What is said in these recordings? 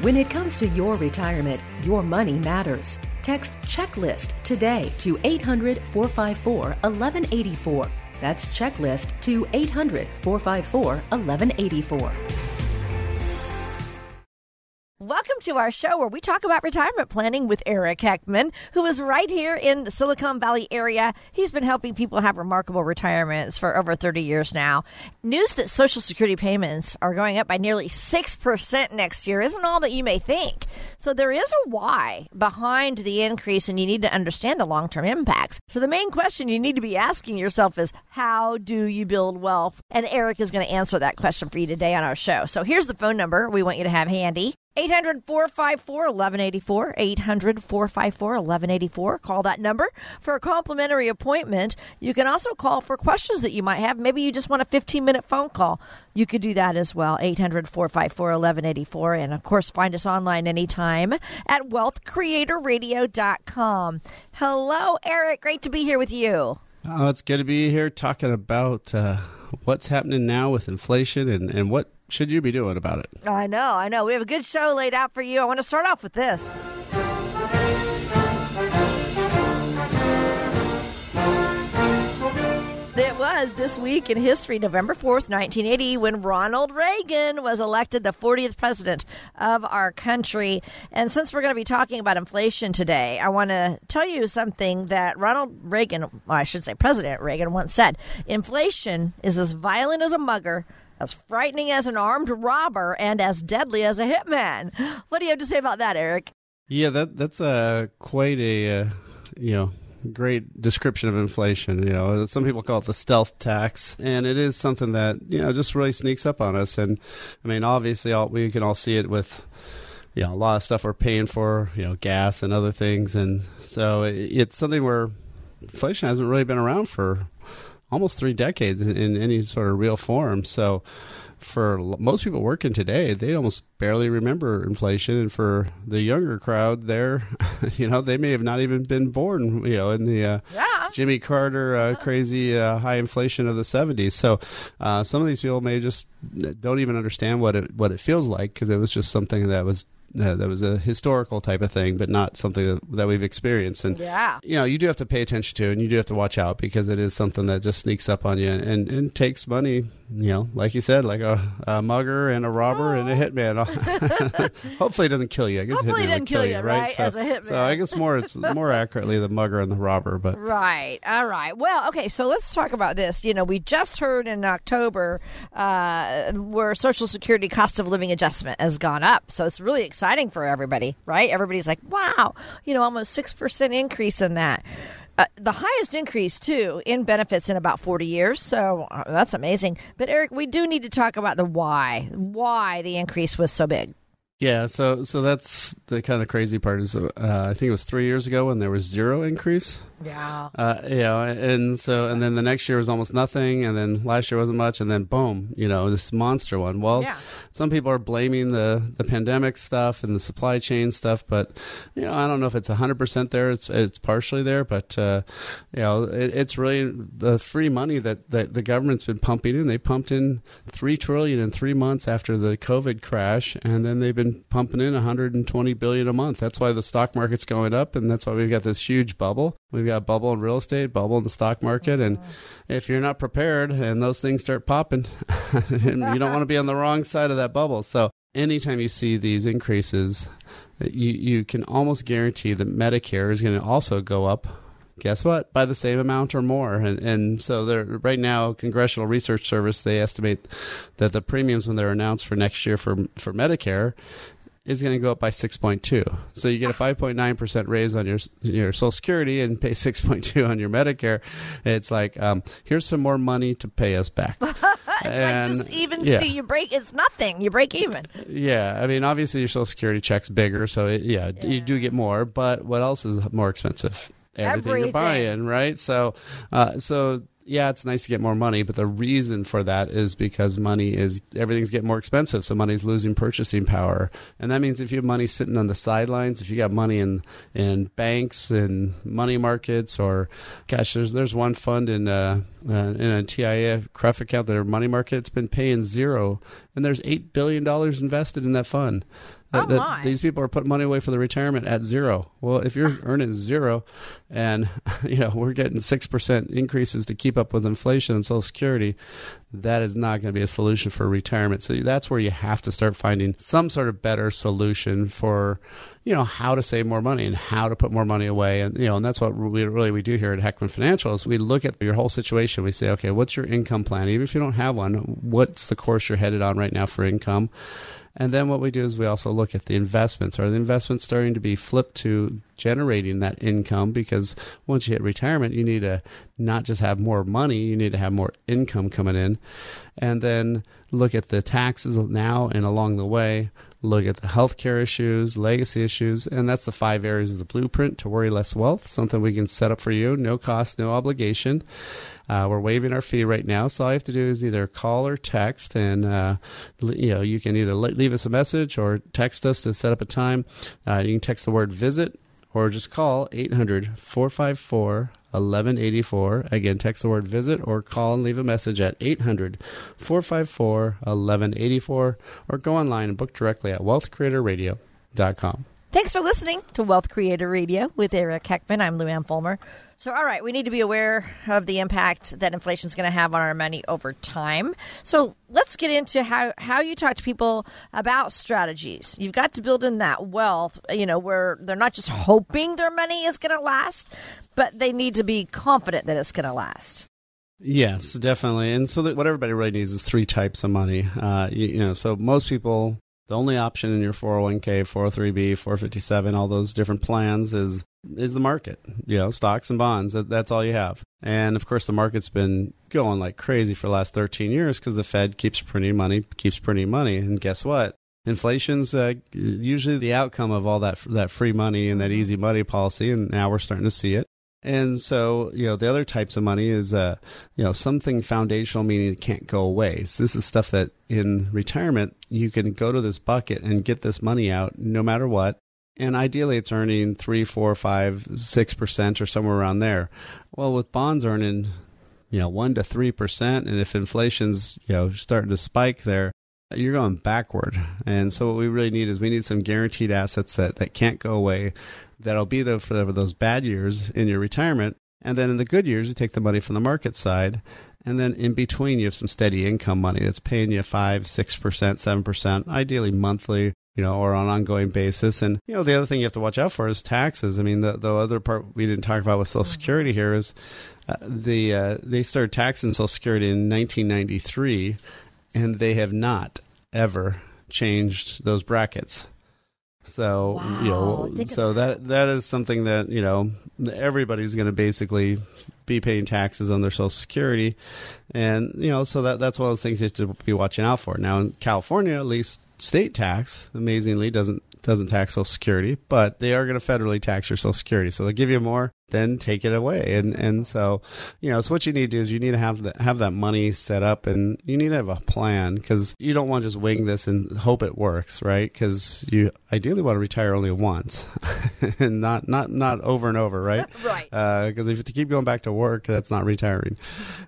When it comes to your retirement, your money matters. Text checklist today to 800 454 1184. That's checklist to 800 454 1184. Welcome to our show where we talk about retirement planning with Eric Heckman, who is right here in the Silicon Valley area. He's been helping people have remarkable retirements for over 30 years now. News that Social Security payments are going up by nearly 6% next year isn't all that you may think. So there is a why behind the increase, and you need to understand the long term impacts. So the main question you need to be asking yourself is how do you build wealth? And Eric is going to answer that question for you today on our show. So here's the phone number we want you to have handy 800 454 1184. 800 454 1184. Call that number for a complimentary appointment. You can also call for questions that you might have. Maybe you just want a 15 minute phone call. You could do that as well. 800 454 1184. And of course, find us online anytime at wealthcreatorradio.com. Hello, Eric. Great to be here with you. Oh, it's good to be here talking about uh, what's happening now with inflation and, and what should you be doing about it? I know, I know. We have a good show laid out for you. I want to start off with this. It was this week in history, November 4th, 1980, when Ronald Reagan was elected the 40th president of our country. And since we're going to be talking about inflation today, I want to tell you something that Ronald Reagan, well, I should say President Reagan, once said Inflation is as violent as a mugger as frightening as an armed robber and as deadly as a hitman. What do you have to say about that, Eric? Yeah, that that's uh, quite a uh, you know great description of inflation. You know, some people call it the stealth tax, and it is something that you know just really sneaks up on us. And I mean, obviously, all, we can all see it with you know a lot of stuff we're paying for, you know, gas and other things, and so it, it's something where inflation hasn't really been around for almost three decades in any sort of real form. So for most people working today, they almost barely remember inflation, and for the younger crowd, there, you know, they may have not even been born, you know, in the uh, yeah. Jimmy Carter uh, crazy uh, high inflation of the '70s. So uh, some of these people may just don't even understand what it what it feels like because it was just something that was uh, that was a historical type of thing, but not something that, that, we've experienced. And yeah, you know, you do have to pay attention to, and you do have to watch out because it is something that just sneaks up on you and, and takes money. You know, like you said, like a, a mugger and a robber oh. and a hitman. Hopefully, it doesn't kill you. I guess Hopefully, it doesn't kill, you, right? right? So, As a hitman. So I guess more it's more accurately the mugger and the robber, but right. All right. Well, okay. So let's talk about this. You know, we just heard in October uh, where Social Security cost of living adjustment has gone up, so it's really exciting for everybody everybody, right? Everybody's like, wow, you know, almost 6% increase in that. Uh, the highest increase, too, in benefits in about 40 years. So uh, that's amazing. But, Eric, we do need to talk about the why, why the increase was so big. Yeah, so so that's the kind of crazy part is uh, I think it was three years ago when there was zero increase. Yeah. Uh, you know, and so and then the next year was almost nothing, and then last year wasn't much, and then boom, you know, this monster one. Well, yeah. some people are blaming the the pandemic stuff and the supply chain stuff, but you know, I don't know if it's hundred percent there. It's it's partially there, but uh, you know, it, it's really the free money that, that the government's been pumping in. They pumped in three trillion in three months after the COVID crash, and then they've been pumping in 120 billion a month. That's why the stock market's going up, and that's why we've got this huge bubble. We've got bubble in real estate, bubble in the stock market, and if you're not prepared and those things start popping, you don't want to be on the wrong side of that bubble. So anytime you see these increases, you you can almost guarantee that Medicare is going to also go up. Guess what? By the same amount or more, and and so they're right now. Congressional Research Service they estimate that the premiums when they're announced for next year for for Medicare is going to go up by 6.2. So you get a 5.9% raise on your your Social Security and pay 6.2 on your Medicare. It's like um, here's some more money to pay us back. it's And, like just even yeah. You break it's nothing. You break even. Yeah, I mean, obviously your Social Security check's bigger, so it, yeah, you do get more. But what else is more expensive? Everything, Everything. you're buying, right? So, uh, so yeah, it's nice to get more money, but the reason for that is because money is everything's getting more expensive, so money's losing purchasing power, and that means if you have money sitting on the sidelines, if you got money in in banks and money markets, or gosh, there's there's one fund in uh, uh, in a TIAA CREF account, their money market, it's been paying zero, and there's eight billion dollars invested in that fund. Oh, That- that- These people are putting money away for the retirement at zero. Well, if you're ah. earning zero, and you know we're getting six percent increases to keep up with inflation and Social Security, that is not going to be a solution for retirement. So that's where you have to start finding some sort of better solution for, you know, how to save more money and how to put more money away. And you know, and that's what we really we do here at Heckman Financial is we look at your whole situation. We say, okay, what's your income plan? Even if you don't have one, what's the course you're headed on right now for income? And then what we do is we also look at the investments. Are the investments starting to be flipped to generating that income? Because once you hit retirement, you need to not just have more money, you need to have more income coming in. And then look at the taxes now and along the way. Look at the healthcare issues, legacy issues, and that's the five areas of the blueprint to worry less wealth. Something we can set up for you, no cost, no obligation. Uh, we're waiving our fee right now, so all you have to do is either call or text, and uh, you know you can either leave us a message or text us to set up a time. Uh, you can text the word visit or just call 800 454 1184. Again, text the word visit or call and leave a message at 800 454 1184 or go online and book directly at wealthcreatorradio.com. Thanks for listening to Wealth Creator Radio with Eric Heckman. I'm Luann Fulmer. So, all right, we need to be aware of the impact that inflation is going to have on our money over time. So, let's get into how, how you talk to people about strategies. You've got to build in that wealth, you know, where they're not just hoping their money is going to last, but they need to be confident that it's going to last. Yes, definitely. And so what everybody really needs is three types of money. Uh, you, you know, so most people, the only option in your 401k, 403b, 457, all those different plans is is the market. You know, stocks and bonds. That, that's all you have. And of course, the market's been going like crazy for the last 13 years because the Fed keeps printing money, keeps printing money, and guess what? Inflation's uh, usually the outcome of all that that free money and that easy money policy, and now we're starting to see it. And so, you know, the other types of money is, uh, you know, something foundational, meaning it can't go away. So this is stuff that in retirement you can go to this bucket and get this money out no matter what. And ideally, it's earning three, four, five, six percent or somewhere around there. Well, with bonds earning, you know, one to three percent, and if inflation's you know starting to spike there, you're going backward. And so what we really need is we need some guaranteed assets that, that can't go away, that'll be there for those bad years in your retirement. And then in the good years, you take the money from the market side. And then in between, you have some steady income money that's paying you 5 6%, 7%, ideally monthly, you know, or on an ongoing basis. And, you know, the other thing you have to watch out for is taxes. I mean, the, the other part we didn't talk about with Social Security here is uh, the uh, they started taxing Social Security in 1993 and they have not ever changed those brackets. So you know, think so that that is something that you know everybody's going to basically be paying taxes on their Social Security, and you know, so that that's one of those things you have to be watching out for. Now in California, at least state tax amazingly doesn't doesn't tax Social Security, but they are going to federally tax your Social Security. So they'll give you more, then take it away. And and so, you know, so what you need to do is you need to have that have that money set up, and you need to have a plan because you don't want to just wing this and hope it works, right? Because you ideally want to retire only once, and not not not over and over, right? Right. Uh, because if you keep going back to work, that's not retiring.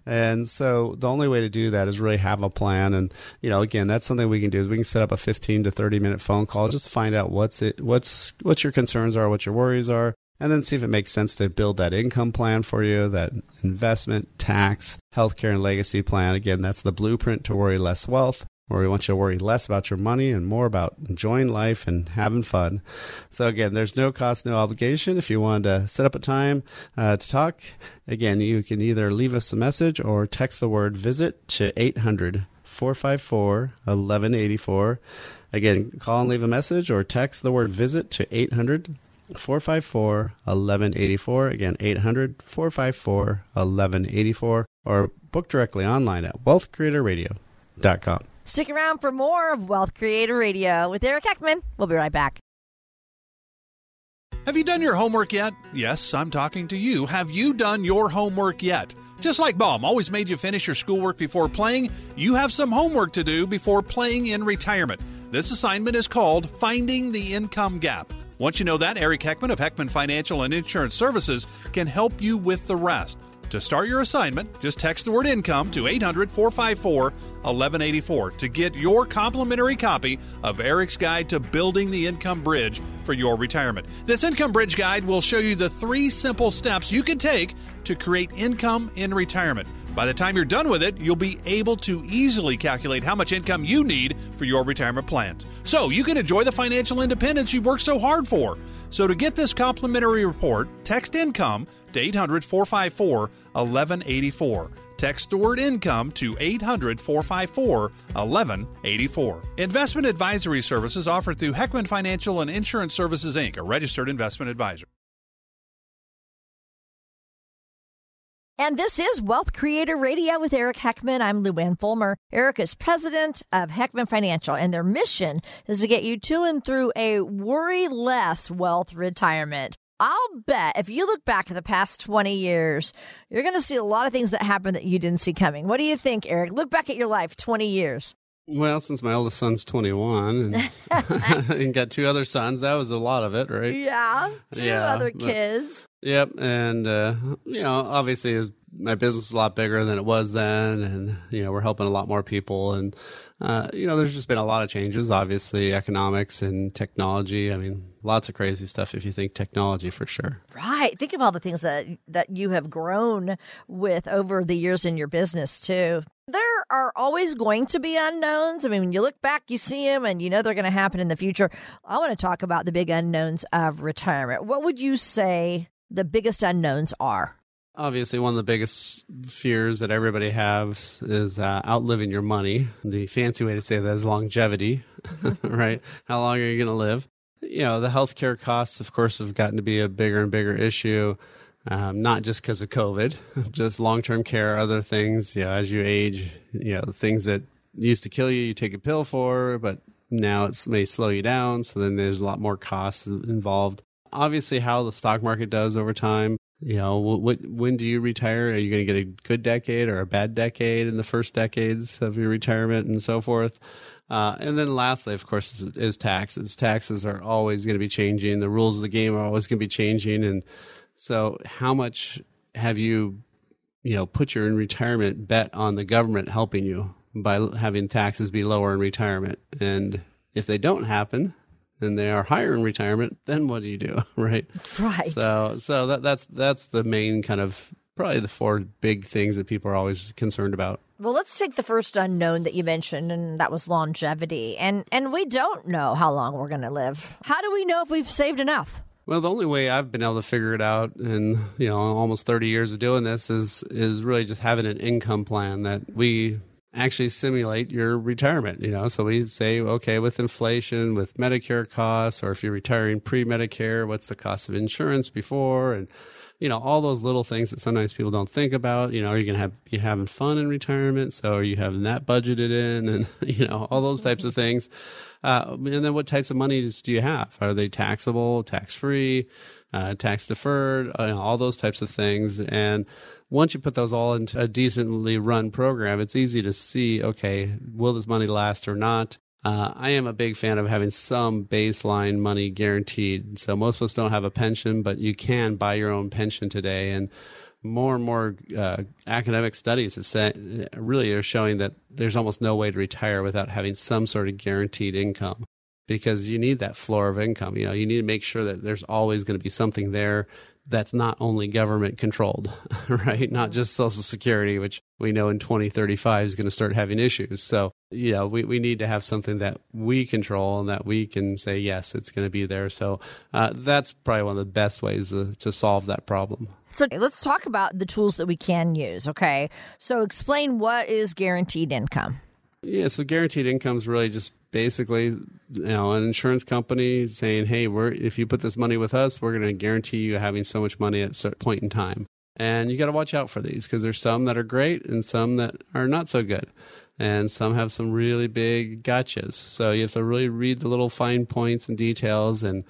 And so the only way to do that is really have a plan. And you know, again, that's something we can do is we can set up a 15 to 30 minute phone call just find out what's it, what's what your concerns are, what your worries are, and then see if it makes sense to build that income plan for you, that investment, tax, healthcare, and legacy plan. Again, that's the blueprint to worry less wealth where we want you to worry less about your money and more about enjoying life and having fun. So again, there's no cost, no obligation. If you want to set up a time uh, to talk, again, you can either leave us a message or text the word visit to 800 454 1184. Again, call and leave a message or text the word visit to 800 454 1184. Again, 800 454 1184. Or book directly online at wealthcreatorradio.com. Stick around for more of Wealth Creator Radio with Eric Heckman. We'll be right back. Have you done your homework yet? Yes, I'm talking to you. Have you done your homework yet? Just like Mom always made you finish your schoolwork before playing, you have some homework to do before playing in retirement. This assignment is called Finding the Income Gap. Once you know that, Eric Heckman of Heckman Financial and Insurance Services can help you with the rest. To start your assignment, just text the word income to 800 454 1184 to get your complimentary copy of Eric's Guide to Building the Income Bridge for your retirement. This Income Bridge Guide will show you the three simple steps you can take to create income in retirement. By the time you're done with it, you'll be able to easily calculate how much income you need for your retirement plans. So you can enjoy the financial independence you've worked so hard for. So to get this complimentary report, text income to 800 454 1184. Text the word income to 800 454 1184. Investment advisory services offered through Heckman Financial and Insurance Services, Inc., a registered investment advisor. And this is Wealth Creator Radio with Eric Heckman. I'm Lou Ann Fulmer. Eric is president of Heckman Financial, and their mission is to get you to and through a worry less wealth retirement. I'll bet if you look back at the past 20 years, you're going to see a lot of things that happened that you didn't see coming. What do you think, Eric? Look back at your life 20 years. Well, since my oldest son's 21 and, and got two other sons, that was a lot of it, right? Yeah, two Yeah, other but- kids. Yep, and uh, you know, obviously, my business is a lot bigger than it was then, and you know, we're helping a lot more people, and uh, you know, there's just been a lot of changes. Obviously, economics and technology. I mean, lots of crazy stuff if you think technology for sure. Right. Think of all the things that that you have grown with over the years in your business too. Are always going to be unknowns. I mean, when you look back, you see them and you know they're going to happen in the future. I want to talk about the big unknowns of retirement. What would you say the biggest unknowns are? Obviously, one of the biggest fears that everybody has is uh, outliving your money. The fancy way to say that is longevity, right? How long are you going to live? You know, the healthcare costs, of course, have gotten to be a bigger and bigger issue. Um, not just because of COVID, just long-term care, other things. You know, as you age, you know, things that used to kill you, you take a pill for, but now it may slow you down. So then there's a lot more costs involved. Obviously, how the stock market does over time. You know, what, when do you retire? Are you going to get a good decade or a bad decade in the first decades of your retirement and so forth? Uh, and then lastly, of course, is, is taxes. Taxes are always going to be changing. The rules of the game are always going to be changing. And so, how much have you, you know, put your in retirement bet on the government helping you by having taxes be lower in retirement? And if they don't happen, and they are higher in retirement, then what do you do, right? Right. So, so that that's that's the main kind of probably the four big things that people are always concerned about. Well, let's take the first unknown that you mentioned, and that was longevity. And and we don't know how long we're going to live. How do we know if we've saved enough? Well, the only way I've been able to figure it out in you know almost thirty years of doing this is is really just having an income plan that we actually simulate your retirement. You know, so we say, okay, with inflation, with Medicare costs, or if you're retiring pre-Medicare, what's the cost of insurance before, and you know all those little things that sometimes people don't think about. You know, are you gonna have you having fun in retirement? So are you having that budgeted in, and you know all those types of things. Uh, and then what types of monies do you have? Are they taxable, tax free, uh, tax deferred, uh, all those types of things? And once you put those all into a decently run program, it's easy to see, okay, will this money last or not? Uh, I am a big fan of having some baseline money guaranteed. So most of us don't have a pension, but you can buy your own pension today. And more and more uh, academic studies have said, really are showing that there's almost no way to retire without having some sort of guaranteed income because you need that floor of income. You know, you need to make sure that there's always going to be something there that's not only government controlled, right? Not just Social Security, which we know in 2035 is going to start having issues. So, you know, we, we need to have something that we control and that we can say, yes, it's going to be there. So uh, that's probably one of the best ways to, to solve that problem. So let's talk about the tools that we can use. Okay. So explain what is guaranteed income. Yeah, so guaranteed income is really just basically, you know, an insurance company saying, "Hey, we're if you put this money with us, we're going to guarantee you having so much money at a certain point in time." And you got to watch out for these because there's some that are great and some that are not so good. And some have some really big gotchas. So you have to really read the little fine points and details and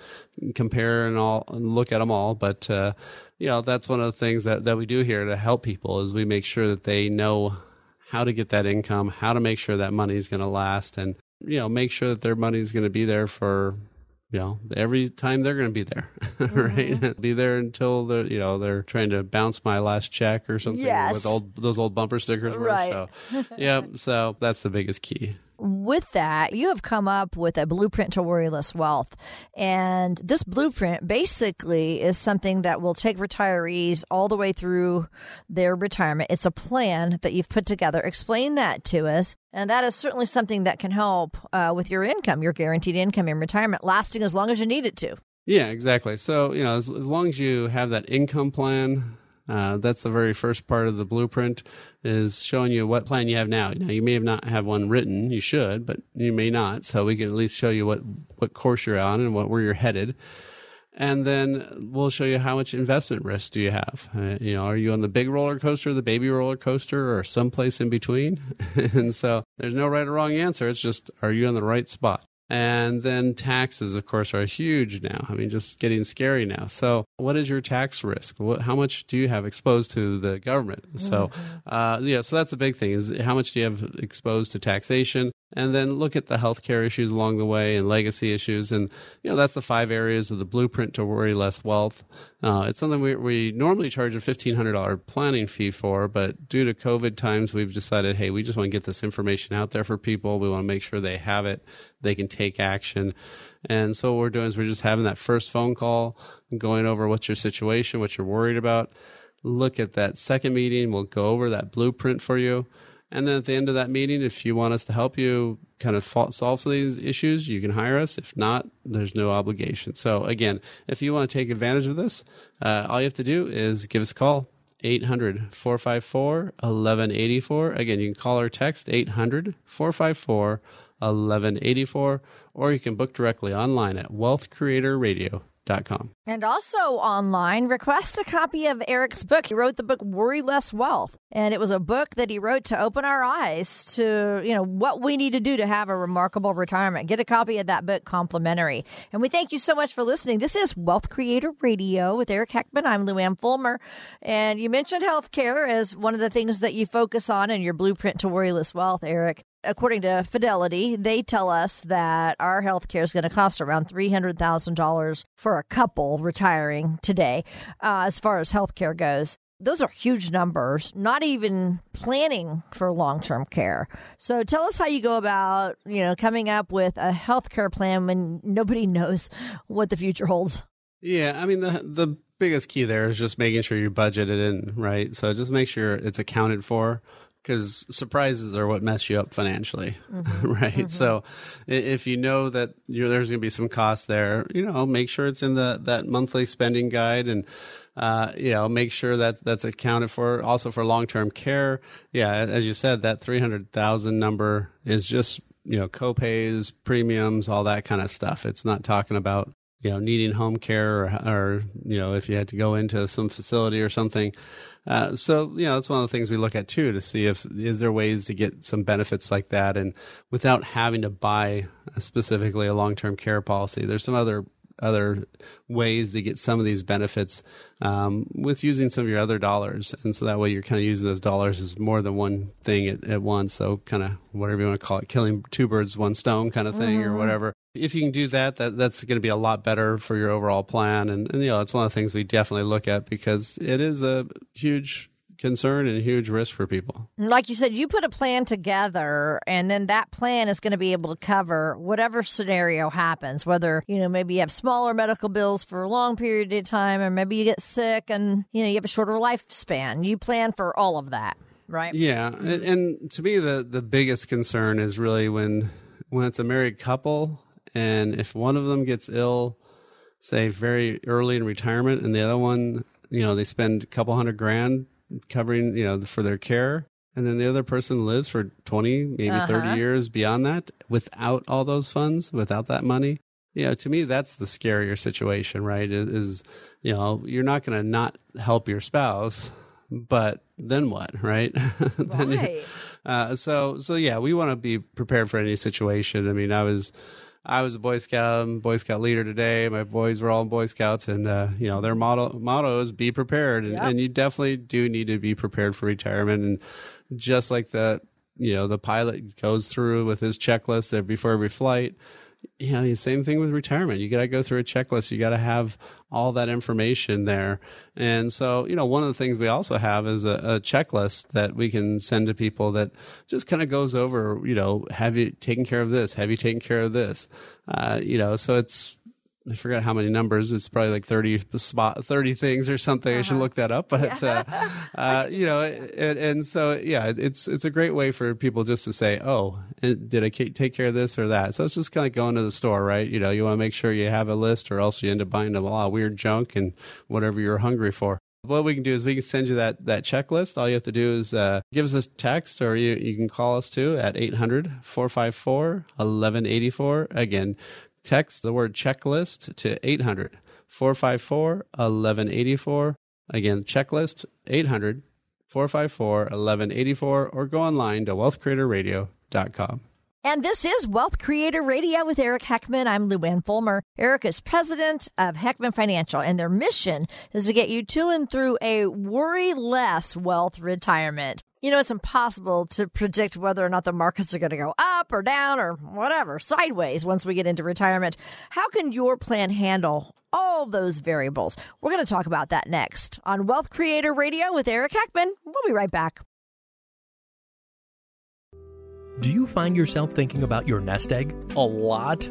compare and all and look at them all. But uh, you know, that's one of the things that, that we do here to help people is we make sure that they know how to get that income, how to make sure that money is going to last, and you know, make sure that their money is going to be there for you know every time they're going to be there right mm-hmm. be there until they're you know they're trying to bounce my last check or something yes. with old those old bumper stickers right were, so yeah so that's the biggest key with that, you have come up with a blueprint to worryless wealth. And this blueprint basically is something that will take retirees all the way through their retirement. It's a plan that you've put together. Explain that to us. And that is certainly something that can help uh, with your income, your guaranteed income in retirement, lasting as long as you need it to. Yeah, exactly. So, you know, as, as long as you have that income plan, uh, that's the very first part of the blueprint is showing you what plan you have now. Now you may have not have one written, you should, but you may not. So we can at least show you what what course you're on and what where you're headed. And then we'll show you how much investment risk do you have. Uh, you know, are you on the big roller coaster, the baby roller coaster, or someplace in between? and so there's no right or wrong answer. It's just are you on the right spot? And then taxes, of course, are huge now. I mean, just getting scary now. So, what is your tax risk? What, how much do you have exposed to the government? So, mm-hmm. uh, yeah, so that's the big thing is how much do you have exposed to taxation? And then look at the healthcare issues along the way and legacy issues. And, you know, that's the five areas of the blueprint to worry less wealth. Uh, it's something we, we normally charge a $1,500 planning fee for, but due to COVID times, we've decided, hey, we just want to get this information out there for people. We want to make sure they have it, they can take action. And so what we're doing is we're just having that first phone call, going over what's your situation, what you're worried about. Look at that second meeting. We'll go over that blueprint for you and then at the end of that meeting, if you want us to help you kind of solve some of these issues, you can hire us. If not, there's no obligation. So again, if you want to take advantage of this, uh, all you have to do is give us a call. 800 454 1184. Again, you can call or text 800 454 1184, or you can book directly online at wealthcreatorradio.com and also online, request a copy of Eric's book. He wrote the book Worry Less Wealth. And it was a book that he wrote to open our eyes to, you know, what we need to do to have a remarkable retirement. Get a copy of that book complimentary. And we thank you so much for listening. This is Wealth Creator Radio with Eric Heckman. I'm Luann Fulmer. And you mentioned healthcare as one of the things that you focus on in your blueprint to worry less wealth, Eric according to Fidelity, they tell us that our health care is going to cost around $300,000 for a couple retiring today, uh, as far as healthcare goes. Those are huge numbers, not even planning for long term care. So tell us how you go about, you know, coming up with a healthcare plan when nobody knows what the future holds. Yeah, I mean the the biggest key there is just making sure you budget it in, right? So just make sure it's accounted for because surprises are what mess you up financially, mm-hmm. right? Mm-hmm. So if you know that there's going to be some costs there, you know, make sure it's in the that monthly spending guide and. Uh, you know, make sure that that's accounted for. Also for long term care, yeah, as you said, that three hundred thousand number is just you know copays, premiums, all that kind of stuff. It's not talking about you know needing home care or, or you know if you had to go into some facility or something uh, so you know that's one of the things we look at too to see if is there ways to get some benefits like that and without having to buy specifically a long-term care policy there's some other other ways to get some of these benefits um, with using some of your other dollars. And so that way you're kind of using those dollars as more than one thing at, at once. So kind of whatever you want to call it, killing two birds, one stone kind of thing mm-hmm. or whatever. If you can do that, that that's going to be a lot better for your overall plan. And, and, you know, it's one of the things we definitely look at because it is a huge concern and a huge risk for people. Like you said, you put a plan together and then that plan is going to be able to cover whatever scenario happens, whether, you know, maybe you have smaller medical bills for a long period of time or maybe you get sick and, you know, you have a shorter lifespan. You plan for all of that, right? Yeah. And, and to me, the, the biggest concern is really when, when it's a married couple and if one of them gets ill, say very early in retirement and the other one, you know, they spend a couple hundred grand covering, you know, for their care. and then the other person lives for 20, maybe Uh-huh. 30 years beyond that without all those funds, without that money. You know, to me, that's the scarier situation, right? Is, is you know, you're not going to not help your spouse, but then what, right? You- Right. uh, so, so yeah, we want to be prepared for any situation. I mean, I was, I was a Boy Scout, I'm Boy Scout leader today. My boys were all Boy Scouts, and uh, you know their motto motto is "Be prepared," and, Yep. and you definitely do need to be prepared for retirement. And just like the you know the pilot goes through with his checklist before every flight, you know, same thing with retirement. You got to go through a checklist. You got to have all that information there. And so, you know, one of the things we also have is a, a checklist that we can send to people that just kind of goes over, you know, have you taken care of this? Have you taken care of this? Uh, you know, so it's, I forgot how many numbers. It's probably like thirty spot, thirty things or something. I should look that up. But uh, uh, you know, and, and so yeah, it's it's a great way for people just to say, oh, did I take care of this or that? So it's just kind of going to the store, right? You know, you want to make sure you have a list, or else you end up buying a lot of weird junk and whatever you're hungry for. What we can do is we can send you that that checklist. All you have to do is uh, give us a text, or you you can call us too at 800-454-1184. Again, text the word checklist to 800 454 1184. Again, checklist 800 454 1184 or go online to wealthcreatorradio.com. And this is Wealth Creator Radio with Eric Heckman. I'm Luann Fulmer. Eric is president of Heckman Financial, and their mission is to get you to and through a worry less wealth retirement. You know, it's impossible to predict whether or not the markets are going to go up or down or whatever, sideways once we get into retirement. How can your plan handle all those variables? We're going to talk about that next on Wealth Creator Radio with Eric Heckman. We'll be right back. Do you find yourself thinking about your nest egg a lot?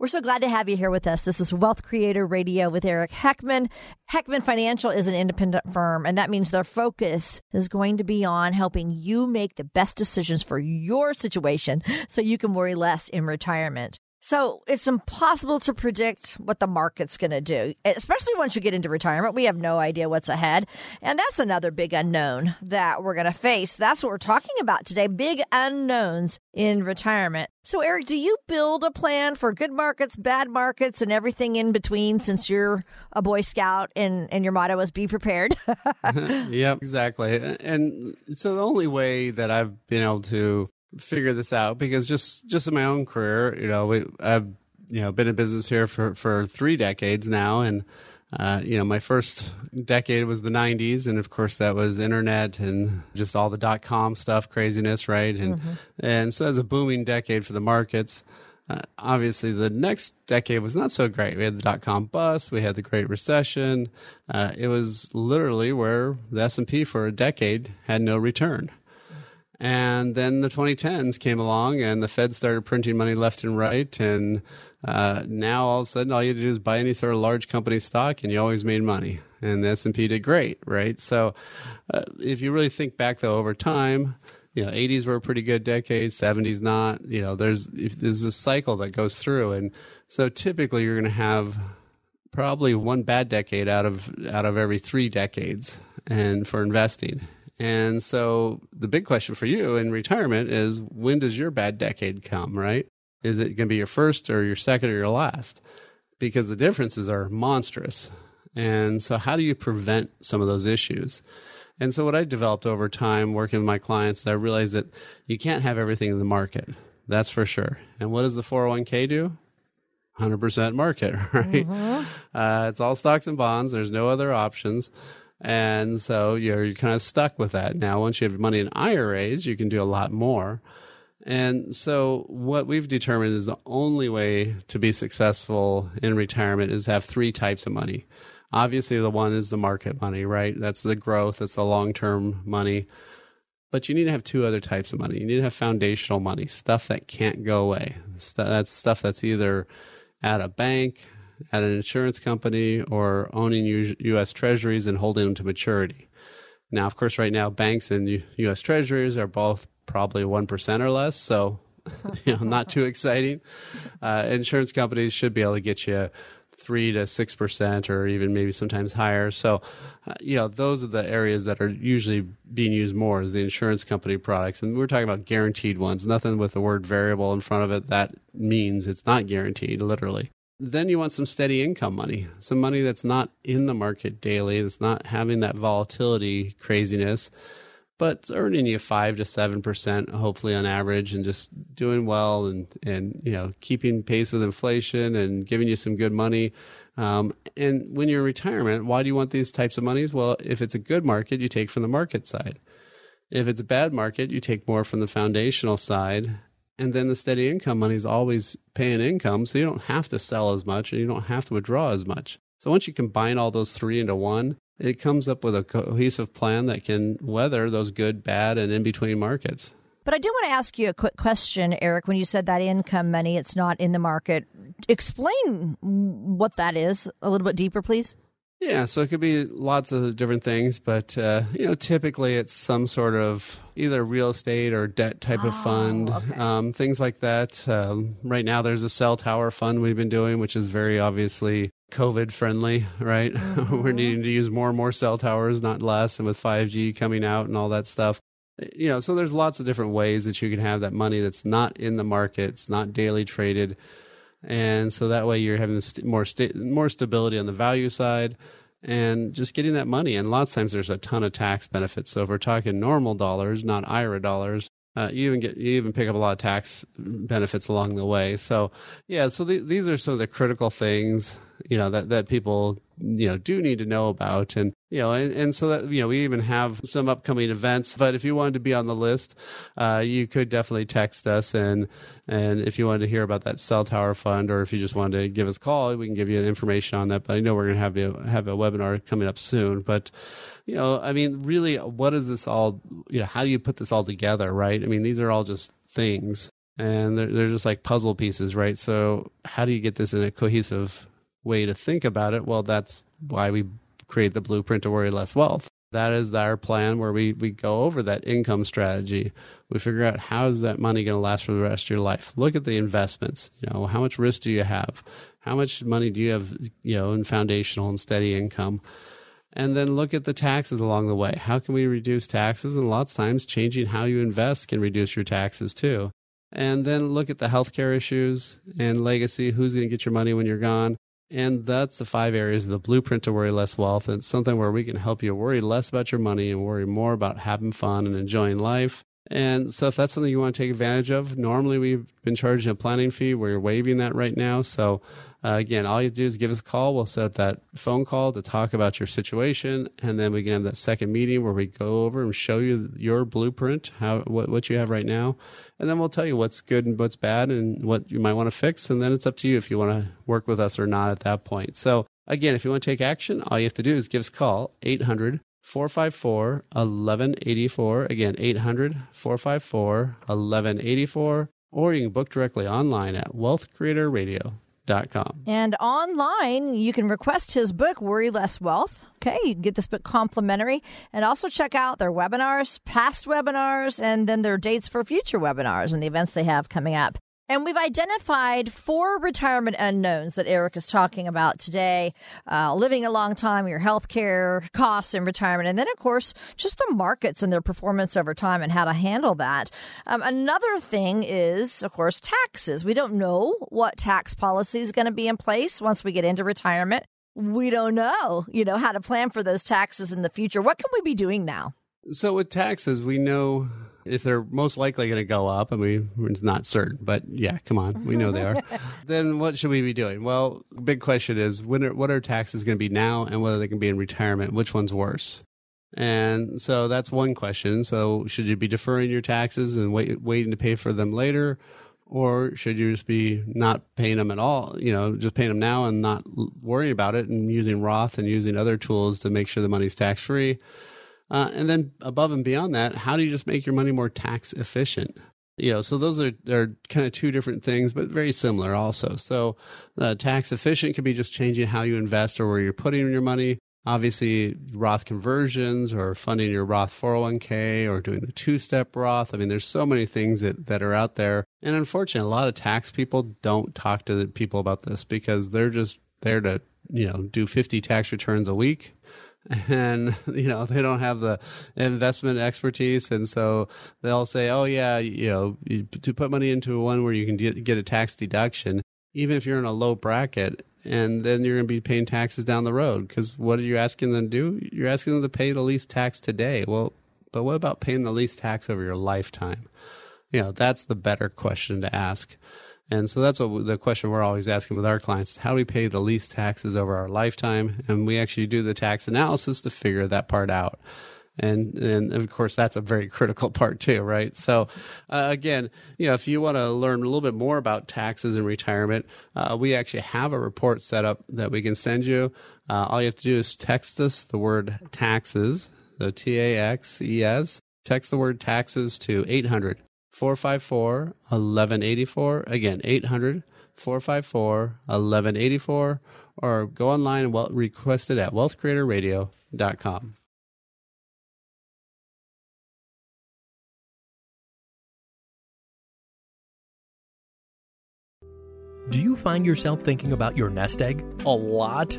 We're so glad to have you here with us. This is Wealth Creator Radio with Eric Heckman. Heckman Financial is an independent firm, and that means their focus is going to be on helping you make the best decisions for your situation so you can worry less in retirement. So it's impossible to predict what the market's going to do, especially once you get into retirement. We have no idea what's ahead. And that's another big unknown that we're going to face. That's what we're talking about today big unknowns in retirement. So, Eric, do you build a plan for good markets, bad markets, and everything in between since you're a Boy Scout and, and your motto is be prepared? yep, exactly. And so the only way that I've been able to figure this out because just just in my own career, you know, we, I've you know been in business here for for three decades now, and uh, you know, my first decade was the '90s, and of course that was internet and just all the dot com stuff, craziness, right? And and so it was a booming decade for the markets. Uh, obviously, the next decade was not so great. We had the dot com bust, we had the Great Recession. Uh, it was literally where the S and P for a decade had no return. And then the 2010s came along, and the Fed started printing money left and right. And uh, now all of a sudden, all you had to do is buy any sort of large company stock, and you always made money. And the S and P did great, right? So, uh, if you really think back though over time, you know, 80s were a pretty good decade, 70s not. You know, there's there's a cycle that goes through, and so typically you're going to have probably one bad decade out of out of every three decades, and for investing. And so the big question for you in retirement is when does your bad decade come, right? Is it going to be your first or your second or your last? Because the differences are monstrous. And so how do you prevent some of those issues? And so what I developed over time working with my clients, I realized that you can't have everything in the market. That's for sure. And what does the 401k do? 100% market, right? Mm-hmm. Uh, it's all stocks and bonds. There's no other options. And so you're, you're kind of stuck with that. Now, once you have money in IRAs, you can do a lot more. And so, what we've determined is the only way to be successful in retirement is have three types of money. Obviously, the one is the market money, right? That's the growth, that's the long term money. But you need to have two other types of money. You need to have foundational money, stuff that can't go away. That's stuff that's either at a bank, at an insurance company, or owning U.S. treasuries and holding them to maturity. Now, of course, right now, banks and U.S. treasuries are both probably 1% or less. So, you know, not too exciting. Uh, insurance companies should be able to get you three to six percent, or even maybe sometimes higher. So, uh, you know, those are the areas that are usually being used more as the insurance company products, and we're talking about guaranteed ones. Nothing with the word variable in front of it that means it's not guaranteed, literally. Then you want some steady income money, some money that's not in the market daily, that's not having that volatility craziness but earning you five to seven percent, hopefully on average, and just doing well and and you know keeping pace with inflation and giving you some good money. Um, and when you're in retirement, why do you want these types of monies? Well, if it's a good market, you take from the market side. If it's a bad market, you take more from the foundational side. And then the steady income money is always paying income, so you don't have to sell as much and you don't have to withdraw as much. So once you combine all those three into one, it comes up with a cohesive plan that can weather those good, bad, and in between markets. But I do want to ask you a quick question, Eric. When you said that income money, it's not in the market. Explain what that is a little bit deeper, please. Yeah, so it could be lots of different things, but uh, you know, typically it's some sort of either real estate or debt type oh, of fund, okay. um, things like that. Um, right now, there's a cell tower fund we've been doing, which is very obviously COVID friendly, right? Mm-hmm. We're needing to use more and more cell towers, not less, and with 5G coming out and all that stuff. You know, so there's lots of different ways that you can have that money that's not in the market, it's not daily traded. And so that way you're having more sta- more stability on the value side and just getting that money. And lots of times there's a ton of tax benefits. So if we're talking normal dollars, not IRA dollars, uh, you even get you even pick up a lot of tax benefits along the way. So yeah, so the, these are some of the critical things you know that that people you know do need to know about and you know and, and so that you know we even have some upcoming events but if you wanted to be on the list uh, you could definitely text us and and if you wanted to hear about that cell tower fund or if you just wanted to give us a call we can give you information on that but i know we're going to have you have a webinar coming up soon but you know, I mean, really, what is this all? You know, how do you put this all together, right? I mean, these are all just things, and they're they're just like puzzle pieces, right? So, how do you get this in a cohesive way to think about it? Well, that's why we create the blueprint to worry less wealth. That is our plan where we, we go over that income strategy. We figure out how is that money going to last for the rest of your life. Look at the investments. You know, how much risk do you have? How much money do you have, you know, in foundational and steady income? and then look at the taxes along the way. How can we reduce taxes? And lots of times, changing how you invest can reduce your taxes too. And then look at the healthcare issues and legacy. Who's going to get your money when you're gone? And that's the five areas of the blueprint to worry less wealth. And it's something where we can help you worry less about your money and worry more about having fun and enjoying life. And so if that's something you want to take advantage of, normally we've been charging a planning fee. We're waiving that right now. So uh, again, all you do is give us a call. We'll set up that phone call to talk about your situation, and then we can have that second meeting where we go over and show you your blueprint, how what, what you have right now, and then we'll tell you what's good and what's bad and what you might want to fix. And then it's up to you if you want to work with us or not at that point. So again, if you want to take action, all you have to do is give us a call 800 454 1184. Again, 800 454 1184. Or you can book directly online at Wealth Creator Radio and online, you can request his book, Worry Less Wealth. Okay, you can get this book complimentary and also check out their webinars, past webinars, and then their dates for future webinars and the events they have coming up. And we've identified four retirement unknowns that Eric is talking about today uh, living a long time, your health care costs in retirement, and then, of course, just the markets and their performance over time and how to handle that. Um, another thing is, of course, taxes. We don't know what tax policy is going to be in place once we get into retirement. We don't know, you know, how to plan for those taxes in the future. What can we be doing now? So, with taxes, we know if they're most likely going to go up, I mean, we're not certain, but yeah, come on, we know they are. then what should we be doing? Well, big question is when are, what are taxes going to be now, and whether they can be in retirement? Which one's worse? And so that's one question. So should you be deferring your taxes and wait, waiting to pay for them later? Or should you just be not paying them at all? You know, just paying them now and not worrying about it and using Roth and using other tools to make sure the money's tax free. Uh, and then above and beyond that, how do you just make your money more tax efficient? You know, so those are, are kind of two different things, but very similar also. So, uh, tax efficient could be just changing how you invest or where you're putting your money obviously Roth conversions or funding your Roth 401k or doing the two step Roth. I mean, there's so many things that, that are out there. And unfortunately, a lot of tax people don't talk to people about this because they're just there to, you know, do 50 tax returns a week. And, you know, they don't have the investment expertise. And so they'll say, oh, yeah, you know, to put money into one where you can get a tax deduction, even if you're in a low bracket, and then you're going to be paying taxes down the road. Because what are you asking them to do? You're asking them to pay the least tax today. Well, but what about paying the least tax over your lifetime? You know, that's the better question to ask. And so that's what the question we're always asking with our clients: How do we pay the least taxes over our lifetime? And we actually do the tax analysis to figure that part out. And and of course that's a very critical part too right? So uh, again you know if you want to learn a little bit more about taxes and retirement uh, we actually have a report set up that we can send you. Uh, all you have to do is text us the word taxes so t-a-x-e-s text the word taxes to 800 454 1184 again 800 454 1184 or go online and well, request it at wealthcreatorradio.com Do you find yourself thinking about your nest egg? A lot?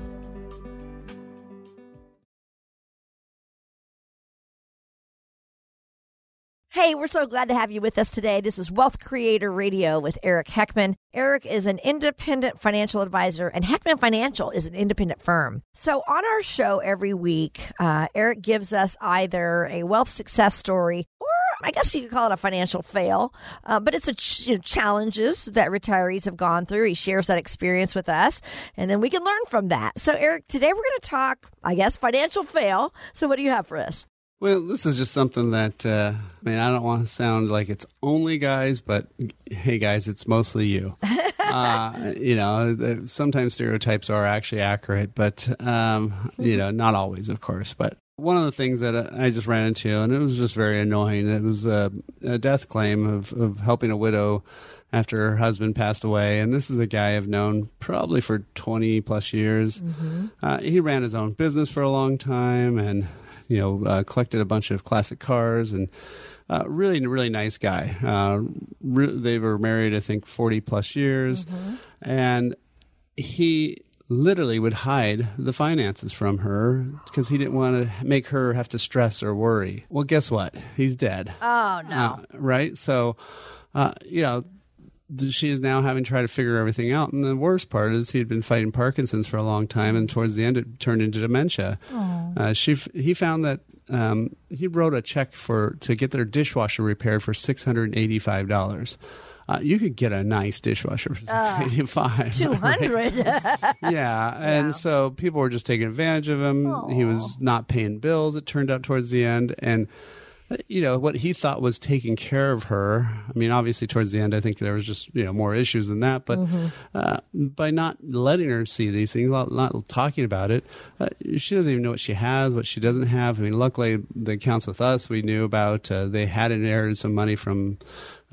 Hey, we're so glad to have you with us today. This is Wealth Creator Radio with Eric Heckman. Eric is an independent financial advisor, and Heckman Financial is an independent firm. So, on our show every week, uh, Eric gives us either a wealth success story or I guess you could call it a financial fail, uh, but it's a ch- you know, challenges that retirees have gone through. He shares that experience with us, and then we can learn from that. So, Eric, today we're going to talk, I guess, financial fail. So, what do you have for us? Well, this is just something that uh, I mean. I don't want to sound like it's only guys, but hey, guys, it's mostly you. uh, you know, sometimes stereotypes are actually accurate, but um, you know, not always, of course. But one of the things that I just ran into, and it was just very annoying. It was a, a death claim of, of helping a widow after her husband passed away. And this is a guy I've known probably for 20 plus years. Mm-hmm. Uh, he ran his own business for a long time and you know, uh, collected a bunch of classic cars and uh, really, really nice guy. Uh, re- they were married, I think, 40 plus years. Mm-hmm. And he literally would hide the finances from her because he didn't want to make her have to stress or worry. Well, guess what? He's dead. Oh, no. Uh, right? So, uh, you know, she is now having to try to figure everything out. And the worst part is he'd been fighting Parkinson's for a long time, and towards the end, it turned into dementia. Uh, she he found that um, he wrote a check for to get their dishwasher repaired for six hundred and eighty five dollars. Uh, you could get a nice dishwasher for uh, 85 200 right? yeah and so people were just taking advantage of him Aww. he was not paying bills it turned out towards the end and you know, what he thought was taking care of her. I mean, obviously, towards the end, I think there was just you know more issues than that. But mm-hmm. uh, by not letting her see these things, not, not talking about it, uh, she doesn't even know what she has, what she doesn't have. I mean, luckily, the accounts with us, we knew about. Uh, they had inherited some money from.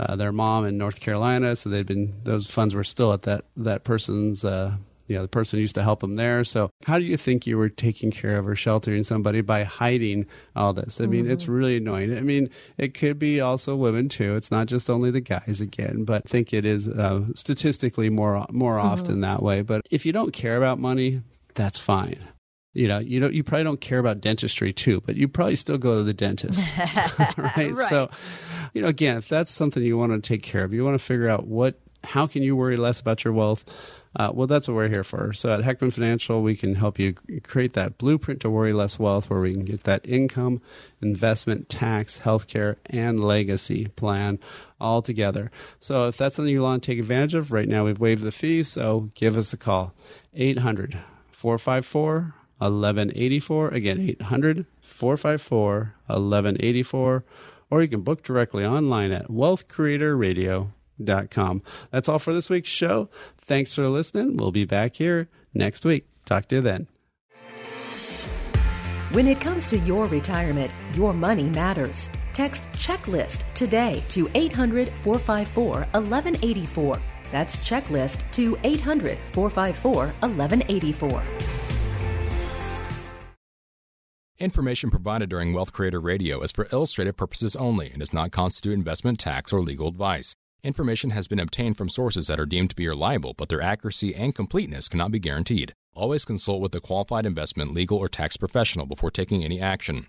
Uh, their mom in North Carolina, so they'd been those funds were still at that that person's uh, you know, the person used to help him there. So how do you think you were taking care of or sheltering somebody by hiding all this? I mean, mm-hmm. it's really annoying. I mean, it could be also women too. It's not just only the guys again, but I think it is uh, statistically more more mm-hmm. often that way. But if you don't care about money, that's fine you know you don't you probably don't care about dentistry too but you probably still go to the dentist right? right? so you know again if that's something you want to take care of you want to figure out what how can you worry less about your wealth uh, well, that's what we're here for. So at Heckman Financial, we can help you create that blueprint to worry less wealth where we can get that income, investment, tax, healthcare, and legacy plan all together. So if that's something you want to take advantage of, right now we've waived the fee, so give us a call. 800 454 1184. Again, 800 454 1184. Or you can book directly online at wealthcreatorradio.com com. That's all for this week's show. Thanks for listening. We'll be back here next week. Talk to you then. When it comes to your retirement, your money matters. Text checklist today to 800 454 1184. That's checklist to 800 454 1184. Information provided during Wealth Creator Radio is for illustrative purposes only and does not constitute investment, tax, or legal advice. Information has been obtained from sources that are deemed to be reliable, but their accuracy and completeness cannot be guaranteed. Always consult with a qualified investment, legal, or tax professional before taking any action.